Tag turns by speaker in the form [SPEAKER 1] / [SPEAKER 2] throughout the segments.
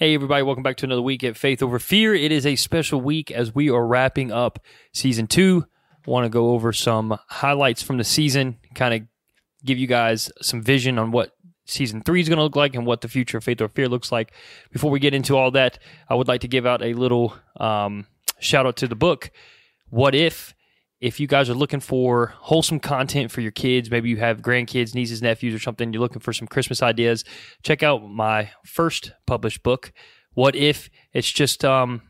[SPEAKER 1] Hey, everybody, welcome back to another week at Faith Over Fear. It is a special week as we are wrapping up season two. I want to go over some highlights from the season, kind of give you guys some vision on what season three is going to look like and what the future of Faith Over Fear looks like. Before we get into all that, I would like to give out a little um, shout out to the book, What If? If you guys are looking for wholesome content for your kids, maybe you have grandkids, nieces, nephews, or something, you're looking for some Christmas ideas, check out my first published book. What if it's just um,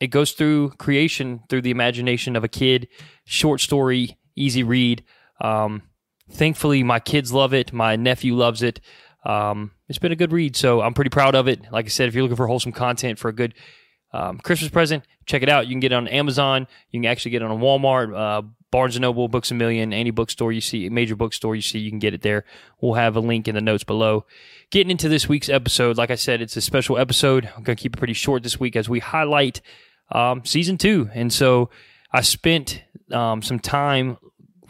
[SPEAKER 1] it goes through creation through the imagination of a kid, short story, easy read. Um, thankfully, my kids love it. My nephew loves it. Um, it's been a good read, so I'm pretty proud of it. Like I said, if you're looking for wholesome content for a good um, Christmas present, check it out. You can get it on Amazon. You can actually get it on Walmart, uh, Barnes and Noble, Books a Million, any bookstore you see, major bookstore you see, you can get it there. We'll have a link in the notes below. Getting into this week's episode, like I said, it's a special episode. I'm going to keep it pretty short this week as we highlight um, season two. And so I spent um, some time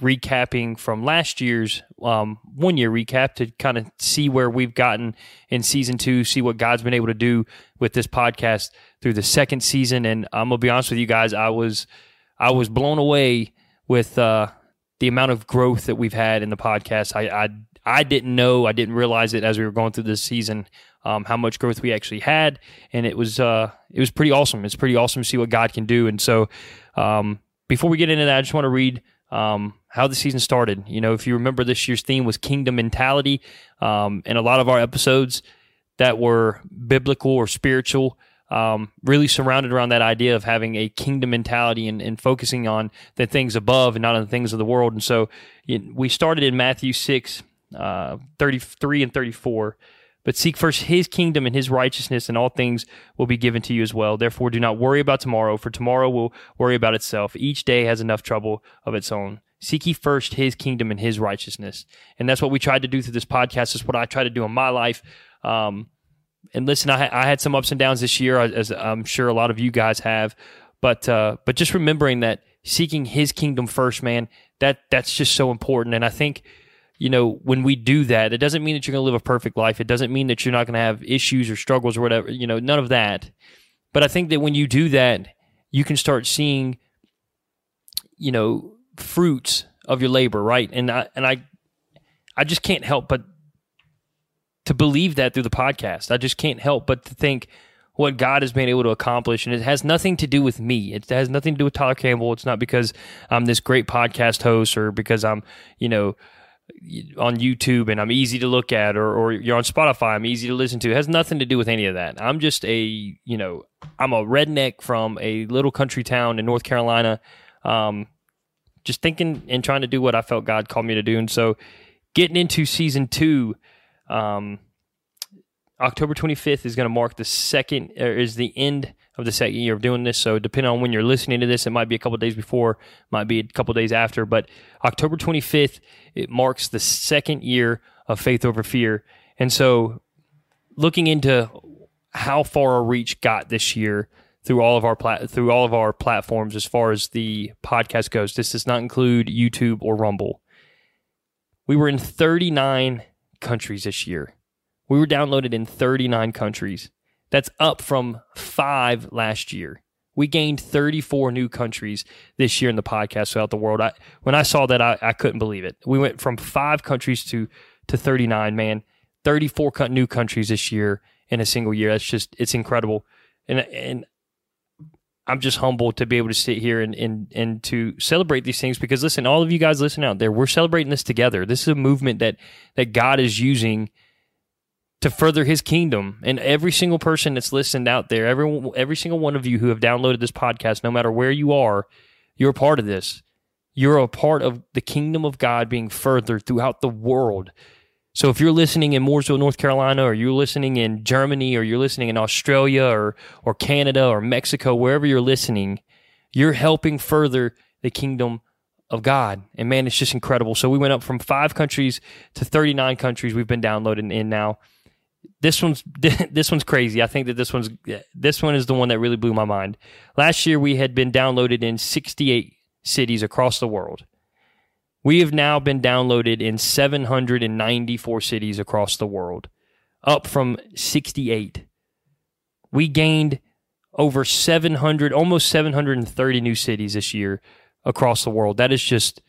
[SPEAKER 1] recapping from last year's um, one year recap to kind of see where we've gotten in season two, see what God's been able to do with this podcast through the second season. And I'm gonna be honest with you guys, I was I was blown away with uh, the amount of growth that we've had in the podcast. I, I I didn't know, I didn't realize it as we were going through this season, um, how much growth we actually had, and it was uh, it was pretty awesome. It's pretty awesome to see what God can do. And so, um, before we get into that, I just want to read um, how the season started. You know, if you remember, this year's theme was kingdom mentality, um, and a lot of our episodes that were biblical or spiritual. Um, really surrounded around that idea of having a kingdom mentality and, and, focusing on the things above and not on the things of the world. And so we started in Matthew 6, uh, 33 and 34. But seek first his kingdom and his righteousness, and all things will be given to you as well. Therefore, do not worry about tomorrow, for tomorrow will worry about itself. Each day has enough trouble of its own. Seek ye first his kingdom and his righteousness. And that's what we tried to do through this podcast. Is what I try to do in my life. Um, and listen, I, I, had some ups and downs this year, as I'm sure a lot of you guys have. But uh, but just remembering that seeking his kingdom first, man, that that's just so important. And I think you know, when we do that, it doesn't mean that you're going to live a perfect life. It doesn't mean that you're not going to have issues or struggles or whatever, you know, none of that. But I think that when you do that, you can start seeing, you know, fruits of your labor, right? And I and I I just can't help but to believe that through the podcast. I just can't help but to think what God has been able to accomplish. And it has nothing to do with me. It has nothing to do with Tyler Campbell. It's not because I'm this great podcast host or because I'm, you know, on YouTube and I'm easy to look at or, or you're on Spotify, I'm easy to listen to. It has nothing to do with any of that. I'm just a, you know, I'm a redneck from a little country town in North Carolina. Um, just thinking and trying to do what I felt God called me to do. And so getting into season two, um, October 25th is going to mark the second, is the end of the second year of doing this. So depending on when you're listening to this, it might be a couple days before, might be a couple days after. But October 25th, it marks the second year of Faith Over Fear. And so looking into how far our reach got this year, through all of our plat- through all of our platforms as far as the podcast goes. This does not include YouTube or Rumble. We were in 39 countries this year. We were downloaded in 39 countries. That's up from 5 last year. We gained 34 new countries this year in the podcast throughout the world. I, when I saw that, I, I couldn't believe it. We went from five countries to to 39. Man, 34 new countries this year in a single year. That's just it's incredible. And and I'm just humbled to be able to sit here and, and and to celebrate these things because listen, all of you guys listening out there, we're celebrating this together. This is a movement that that God is using to further his kingdom. And every single person that's listened out there, every every single one of you who have downloaded this podcast, no matter where you are, you're a part of this. You're a part of the kingdom of God being furthered throughout the world. So if you're listening in Mooresville, North Carolina, or you're listening in Germany, or you're listening in Australia, or or Canada, or Mexico, wherever you're listening, you're helping further the kingdom of God. And man, it's just incredible. So we went up from five countries to 39 countries we've been downloading in now. This one's this one's crazy. I think that this one's this one is the one that really blew my mind. Last year we had been downloaded in 68 cities across the world. We have now been downloaded in 794 cities across the world, up from 68. We gained over 700, almost 730 new cities this year across the world. That is just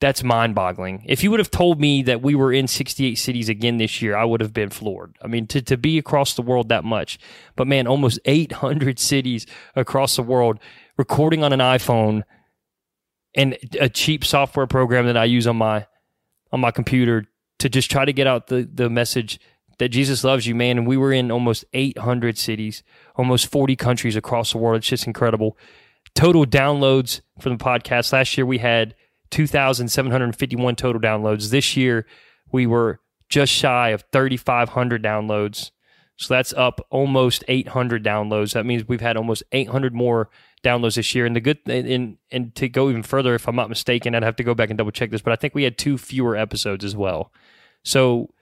[SPEAKER 1] that's mind boggling. If you would have told me that we were in 68 cities again this year, I would have been floored. I mean, to, to be across the world that much, but man, almost 800 cities across the world recording on an iPhone and a cheap software program that I use on my on my computer to just try to get out the the message that Jesus loves you, man. And we were in almost 800 cities, almost 40 countries across the world. It's just incredible. Total downloads from the podcast last year we had 2,751 total downloads. This year, we were just shy of 3,500 downloads. So that's up almost 800 downloads. That means we've had almost 800 more downloads this year. And the good and and to go even further, if I'm not mistaken, I'd have to go back and double check this, but I think we had two fewer episodes as well. So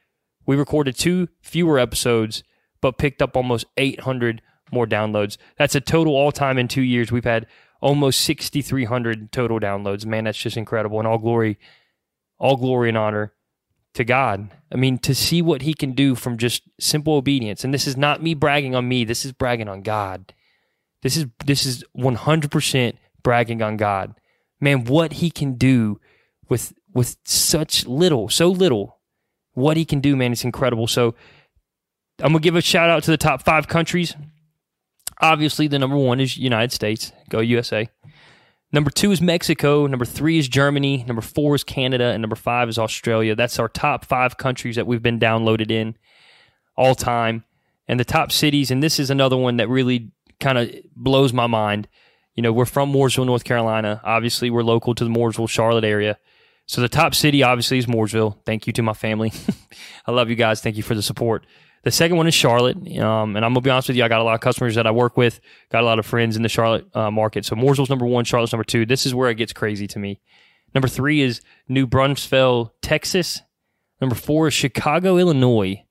[SPEAKER 1] we recorded two fewer episodes, but picked up almost 800 more downloads. That's a total all time in two years. We've had almost 6,300 total downloads. Man, that's just incredible. And all glory, all glory and honor to God. I mean, to see what He can do from just simple obedience. And this is not me bragging on me. This is bragging on God. This is this is 100% bragging on God. Man, what He can do with with such little, so little. What He can do, man, it's incredible. So I'm gonna give a shout out to the top five countries Obviously, the number one is United States. Go USA. Number two is Mexico. Number three is Germany. Number four is Canada. And number five is Australia. That's our top five countries that we've been downloaded in all time. And the top cities, and this is another one that really kind of blows my mind. You know, we're from Mooresville, North Carolina. Obviously, we're local to the Mooresville, Charlotte area. So the top city, obviously, is Mooresville. Thank you to my family. I love you guys. Thank you for the support. The second one is Charlotte. Um, and I'm gonna be honest with you, I got a lot of customers that I work with, got a lot of friends in the Charlotte uh, market. So Mooresville's number one, Charlotte's number two. This is where it gets crazy to me. Number three is New Braunfels, Texas. Number four is Chicago, Illinois.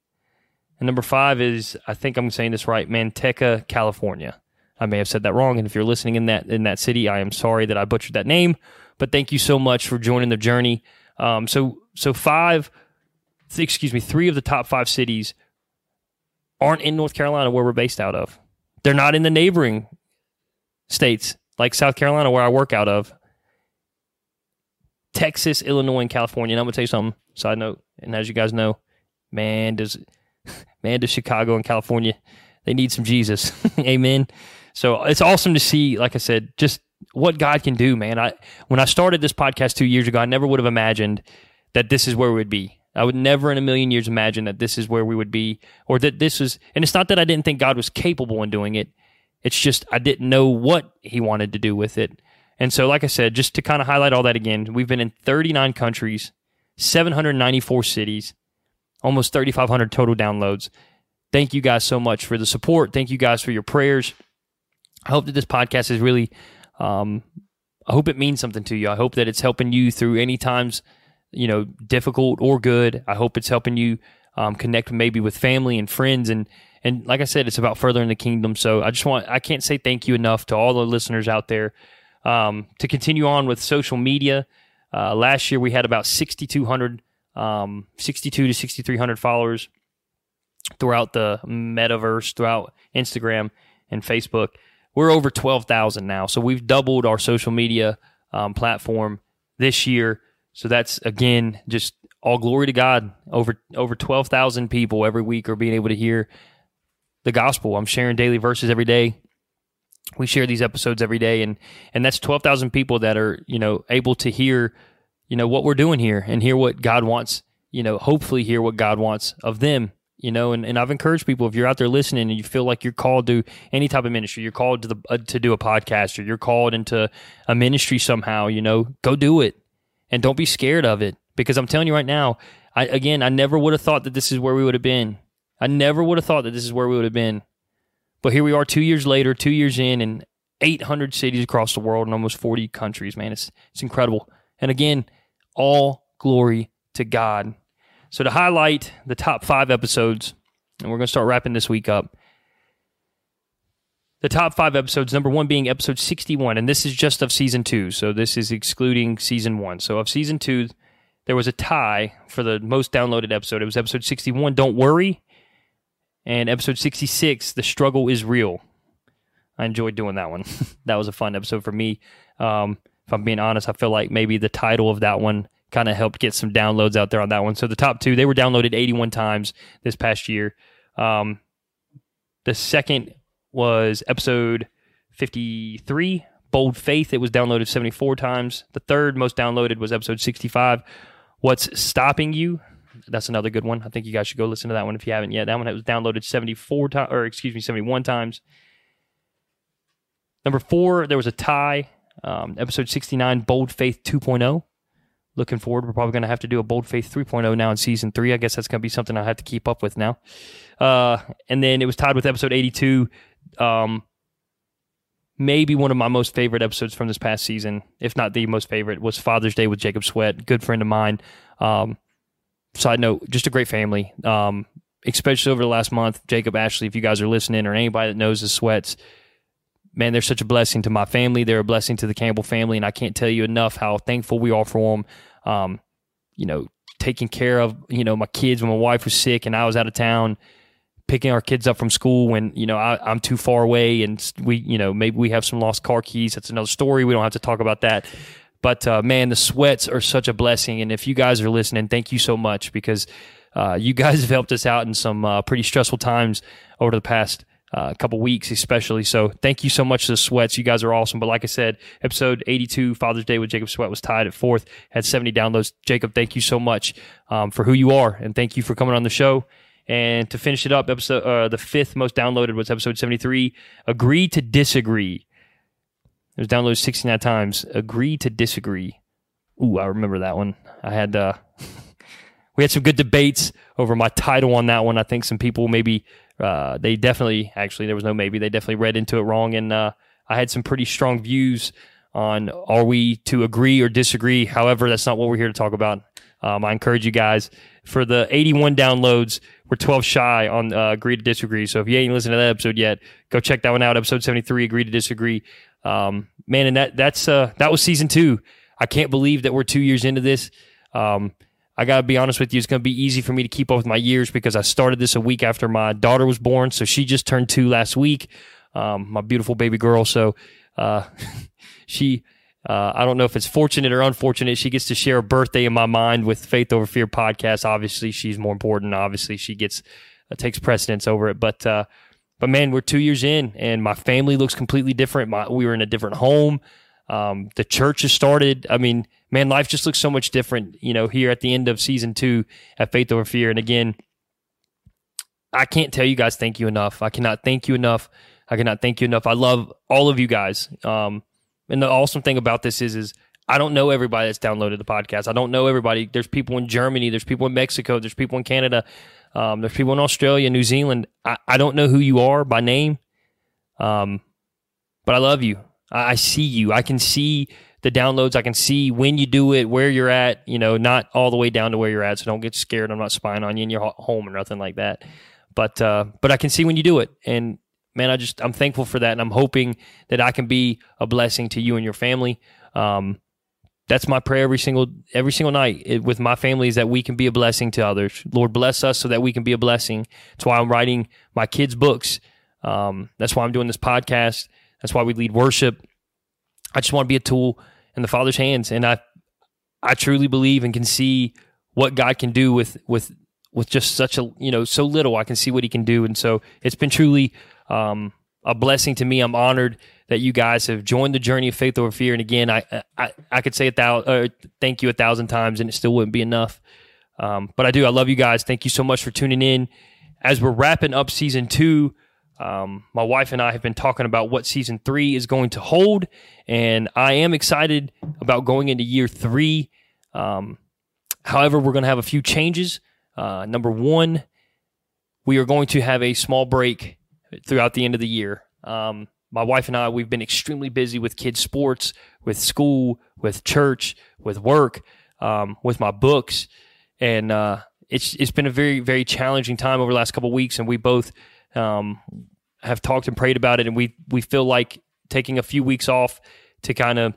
[SPEAKER 1] And number five is, I think I'm saying this right, Manteca, California. I may have said that wrong, and if you're listening in that in that city, I am sorry that I butchered that name. But thank you so much for joining the journey. Um, so so five, excuse me, three of the top five cities aren't in North Carolina where we're based out of. They're not in the neighboring states like South Carolina where I work out of. Texas, Illinois, and California. And I'm gonna tell you something. Side note, and as you guys know, man, does man does Chicago and California they need some Jesus. Amen. So it's awesome to see, like I said, just what God can do, man. I when I started this podcast two years ago, I never would have imagined that this is where we'd be. I would never in a million years imagine that this is where we would be or that this is, and it's not that I didn't think God was capable in doing it. It's just I didn't know what he wanted to do with it. And so, like I said, just to kind of highlight all that again, we've been in 39 countries, 794 cities, almost 3,500 total downloads. Thank you guys so much for the support. Thank you guys for your prayers. I hope that this podcast is really, um, I hope it means something to you. I hope that it's helping you through any times you know, difficult or good. I hope it's helping you um, connect maybe with family and friends and and like I said, it's about furthering the kingdom. So I just want I can't say thank you enough to all the listeners out there. Um, to continue on with social media, uh, last year we had about 6,200, um, 62 to 6,300 followers throughout the metaverse, throughout Instagram and Facebook. We're over 12,000 now. So we've doubled our social media um, platform this year. So that's again just all glory to God. Over over twelve thousand people every week are being able to hear the gospel. I'm sharing daily verses every day. We share these episodes every day, and and that's twelve thousand people that are you know able to hear you know what we're doing here and hear what God wants. You know, hopefully hear what God wants of them you know and, and i've encouraged people if you're out there listening and you feel like you're called to any type of ministry you're called to the uh, to do a podcast or you're called into a ministry somehow you know go do it and don't be scared of it because I'm telling you right now, I again, I never would have thought that this is where we would have been. I never would have thought that this is where we would have been. But here we are 2 years later, 2 years in and 800 cities across the world and almost 40 countries, man. It's it's incredible. And again, all glory to God. So to highlight the top 5 episodes, and we're going to start wrapping this week up the top five episodes, number one being episode 61, and this is just of season two. So this is excluding season one. So of season two, there was a tie for the most downloaded episode. It was episode 61, Don't Worry. and episode 66, The Struggle is Real. I enjoyed doing that one. that was a fun episode for me. Um, if I'm being honest, I feel like maybe the title of that one kind of helped get some downloads out there on that one. So the top two, they were downloaded 81 times this past year. Um, the second was episode 53, Bold Faith. It was downloaded 74 times. The third most downloaded was episode 65, What's Stopping You? That's another good one. I think you guys should go listen to that one if you haven't yet. That one was downloaded 74 times, or excuse me, 71 times. Number four, there was a tie. Um, episode 69, Bold Faith 2.0. Looking forward, we're probably going to have to do a Bold Faith 3.0 now in season three. I guess that's going to be something I have to keep up with now. Uh, and then it was tied with episode 82. Um, maybe one of my most favorite episodes from this past season, if not the most favorite, was Father's Day with Jacob Sweat, good friend of mine. Um, side note, just a great family. Um, especially over the last month, Jacob, Ashley, if you guys are listening, or anybody that knows the Sweats, man, they're such a blessing to my family. They're a blessing to the Campbell family, and I can't tell you enough how thankful we are for them. Um, you know, taking care of you know my kids when my wife was sick and I was out of town, picking our kids up from school when you know I, am too far away, and we you know maybe we have some lost car keys. That's another story. We don't have to talk about that. But uh, man, the Sweats are such a blessing, and if you guys are listening, thank you so much because. Uh, you guys have helped us out in some uh, pretty stressful times over the past uh, couple weeks, especially. So thank you so much to the Sweats. You guys are awesome. But like I said, episode 82, Father's Day with Jacob Sweat was tied at fourth, had 70 downloads. Jacob, thank you so much um, for who you are, and thank you for coming on the show. And to finish it up, episode uh, the fifth most downloaded was episode 73, Agree to Disagree. It was downloaded 69 times. Agree to Disagree. Ooh, I remember that one. I had uh, we had some good debates over my title on that one. I think some people maybe uh, they definitely actually there was no maybe they definitely read into it wrong, and uh, I had some pretty strong views on are we to agree or disagree. However, that's not what we're here to talk about. Um, I encourage you guys for the 81 downloads. We're 12 shy on uh, agree to disagree. So if you ain't listened to that episode yet, go check that one out. Episode 73, agree to disagree. Um, man, and that that's uh, that was season two. I can't believe that we're two years into this. Um, I got to be honest with you, it's to be easy for me to keep up with my years because I started this a week after my daughter was born. So she just turned two last week, um, my beautiful baby girl. So uh, she, uh, I don't know if it's fortunate or unfortunate. She gets to share a birthday in my mind with Faith Over Fear podcast. Obviously, she's more important. Obviously, she gets uh, takes precedence over it. But uh, but man, we're two years in, and my family looks completely different. My, we were in a different home. Um, the church has started. I mean, man, life just looks so much different, you know, here at the end of season two at Faith Over Fear. And again, I can't tell you guys thank you enough. I cannot thank you enough. I cannot thank you enough. I love all of you guys. Um, and the awesome thing about this is, is I don't know everybody that's downloaded the podcast. I don't know everybody. There's people in Germany. There's people in Mexico. There's people in Canada. Um, there's people in Australia, New Zealand. I, I don't know who you are by name. Um, but I love you. I see you. I can see the downloads. I can see when you do it, where you're at, you know, not all the way down to where you're at. So don't get scared. I'm not spying on you in your home or nothing like that. But, uh, but I can see when you do it. And man, I just, I'm thankful for that. And I'm hoping that I can be a blessing to you and your family. Um, that's my prayer every single every single night it, with my family is that we can be a blessing to others. Lord bless us so that we can be a blessing. That's why I'm writing my kids' books. Um, that's why I'm doing this podcast. That's why we lead worship. I just want to be a tool in the Father's hands, and I I truly believe and can see what God can do with with with just such a you know so little. I can see what He can do, and so it's been truly um, a blessing to me. I'm honored that you guys have joined the journey of faith over fear. And again, I I, I could say a thousand, uh, thank you a thousand times, and it still wouldn't be enough. Um, but I do. I love you guys. Thank you so much for tuning in. As we're wrapping up season two, um, my wife and I have been talking about what season three is going to hold, and I am excited about going into year three. Um, however, we're going to have a few changes. Uh, number one, we are going to have a small break throughout the end of the year. Um, my wife and I, we've been extremely busy with kids' sports, with school, with church, with work, um, with my books, and uh, it's it's been a very very challenging time over the last couple weeks, and we both um, have talked and prayed about it, and we we feel like taking a few weeks off to kind of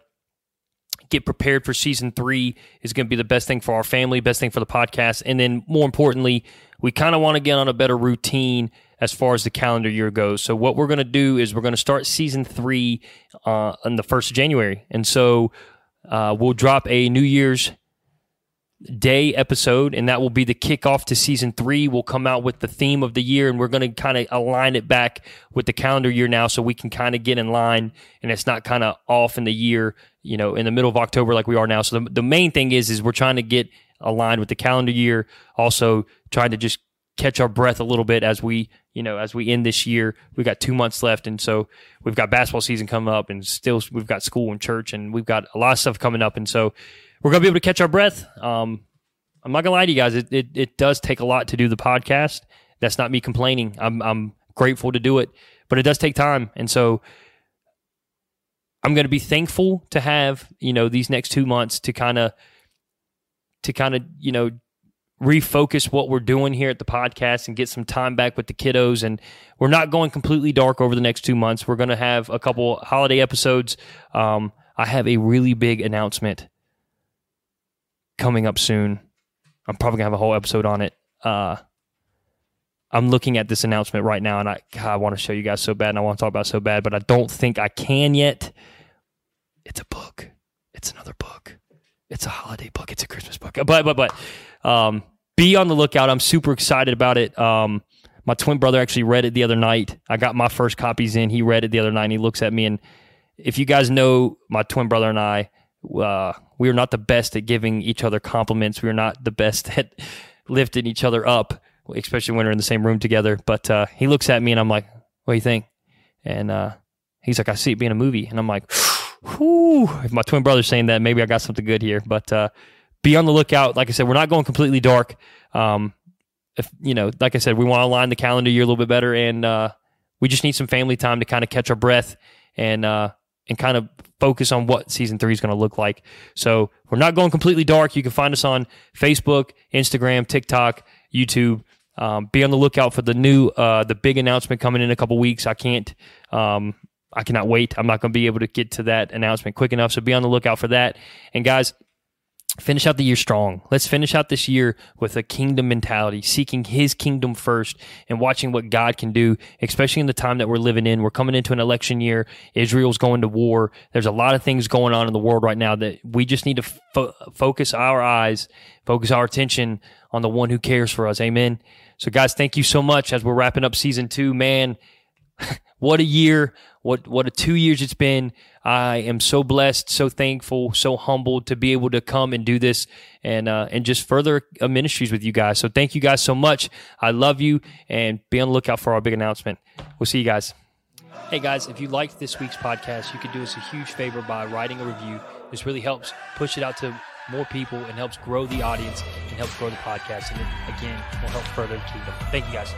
[SPEAKER 1] get prepared for season three is going to be the best thing for our family, best thing for the podcast, and then more importantly, we kind of want to get on a better routine as far as the calendar year goes. So what we're going to do is we're going to start season three uh, on the first of January, and so uh, we'll drop a New Year's Day episode, and that will be the kickoff to season three. We'll come out with the theme of the year, and we're going to kind of align it back with the calendar year now, so we can kind of get in line, and it's not kind of off in the year, you know, in the middle of October like we are now. So the, the main thing is, is we're trying to get aligned with the calendar year. Also, trying to just catch our breath a little bit as we, you know, as we end this year. We've got two months left, and so we've got basketball season coming up, and still we've got school and church, and we've got a lot of stuff coming up, and so we're gonna be able to catch our breath. Um, I'm not gonna lie to you guys; it, it it does take a lot to do the podcast. That's not me complaining. I'm I'm grateful to do it, but it does take time, and so. I'm to be thankful to have, you know, these next two months to kind of, to kind of, you know, refocus what we're doing here at the podcast and get some time back with the kiddos. And we're not going completely dark over the next two months. We're going to have a couple holiday episodes. Um, I have a really big announcement coming up soon. I'm probably gonna have a whole episode on it. Uh, I'm looking at this announcement right now, and I God, I want to show you guys so bad, and I want to talk about so bad, but I don't think I can yet. It's a book. It's another book. It's a holiday book. It's a Christmas book. But but but um, be on the lookout. I'm super excited about it. Um, my twin brother actually read it the other night. I got my first copies in. He read it the other night. and He looks at me, and if you guys know my twin brother and I, uh, we are not the best at giving each other compliments. We are not the best at lifting each other up, especially when we're in the same room together. But uh, he looks at me, and I'm like, "What do you think?" And uh, he's like, "I see it being a movie," and I'm like. If my twin brother's saying that, maybe I got something good here. But uh, be on the lookout. Like I said, we're not going completely dark. Um, if you know, like I said, we want to align the calendar year a little bit better, and uh, we just need some family time to kind of catch our breath and uh, and kind of focus on what season three is going to look like. So we're not going completely dark. You can find us on Facebook, Instagram, TikTok, YouTube. Um, be on the lookout for the new, uh, the big announcement coming in a couple weeks. I can't, um, I cannot wait. I'm not going to be able to get to that announcement quick enough. So be on the lookout for that. And guys, finish out the year strong. Let's finish out this year with a kingdom mentality, seeking his kingdom first and watching what God can do, especially in the time that we're living in. We're coming into an election year. Israel's going to war. There's a lot of things going on in the world right now that we just need to fo- focus our eyes, focus our attention on the one who cares for us. Amen. So guys, thank you so much as we're wrapping up season two, man. what a year. What, what a two years it's been. I am so blessed, so thankful, so humbled to be able to come and do this and uh, and just further uh, ministries with you guys. So thank you guys so much. I love you and be on the lookout for our big announcement. We'll see you guys. Hey guys, if you liked this week's podcast, you could do us a huge favor by writing a review. This really helps push it out to more people and helps grow the audience and helps grow the podcast. And it, again, will help further the kingdom. Thank you guys.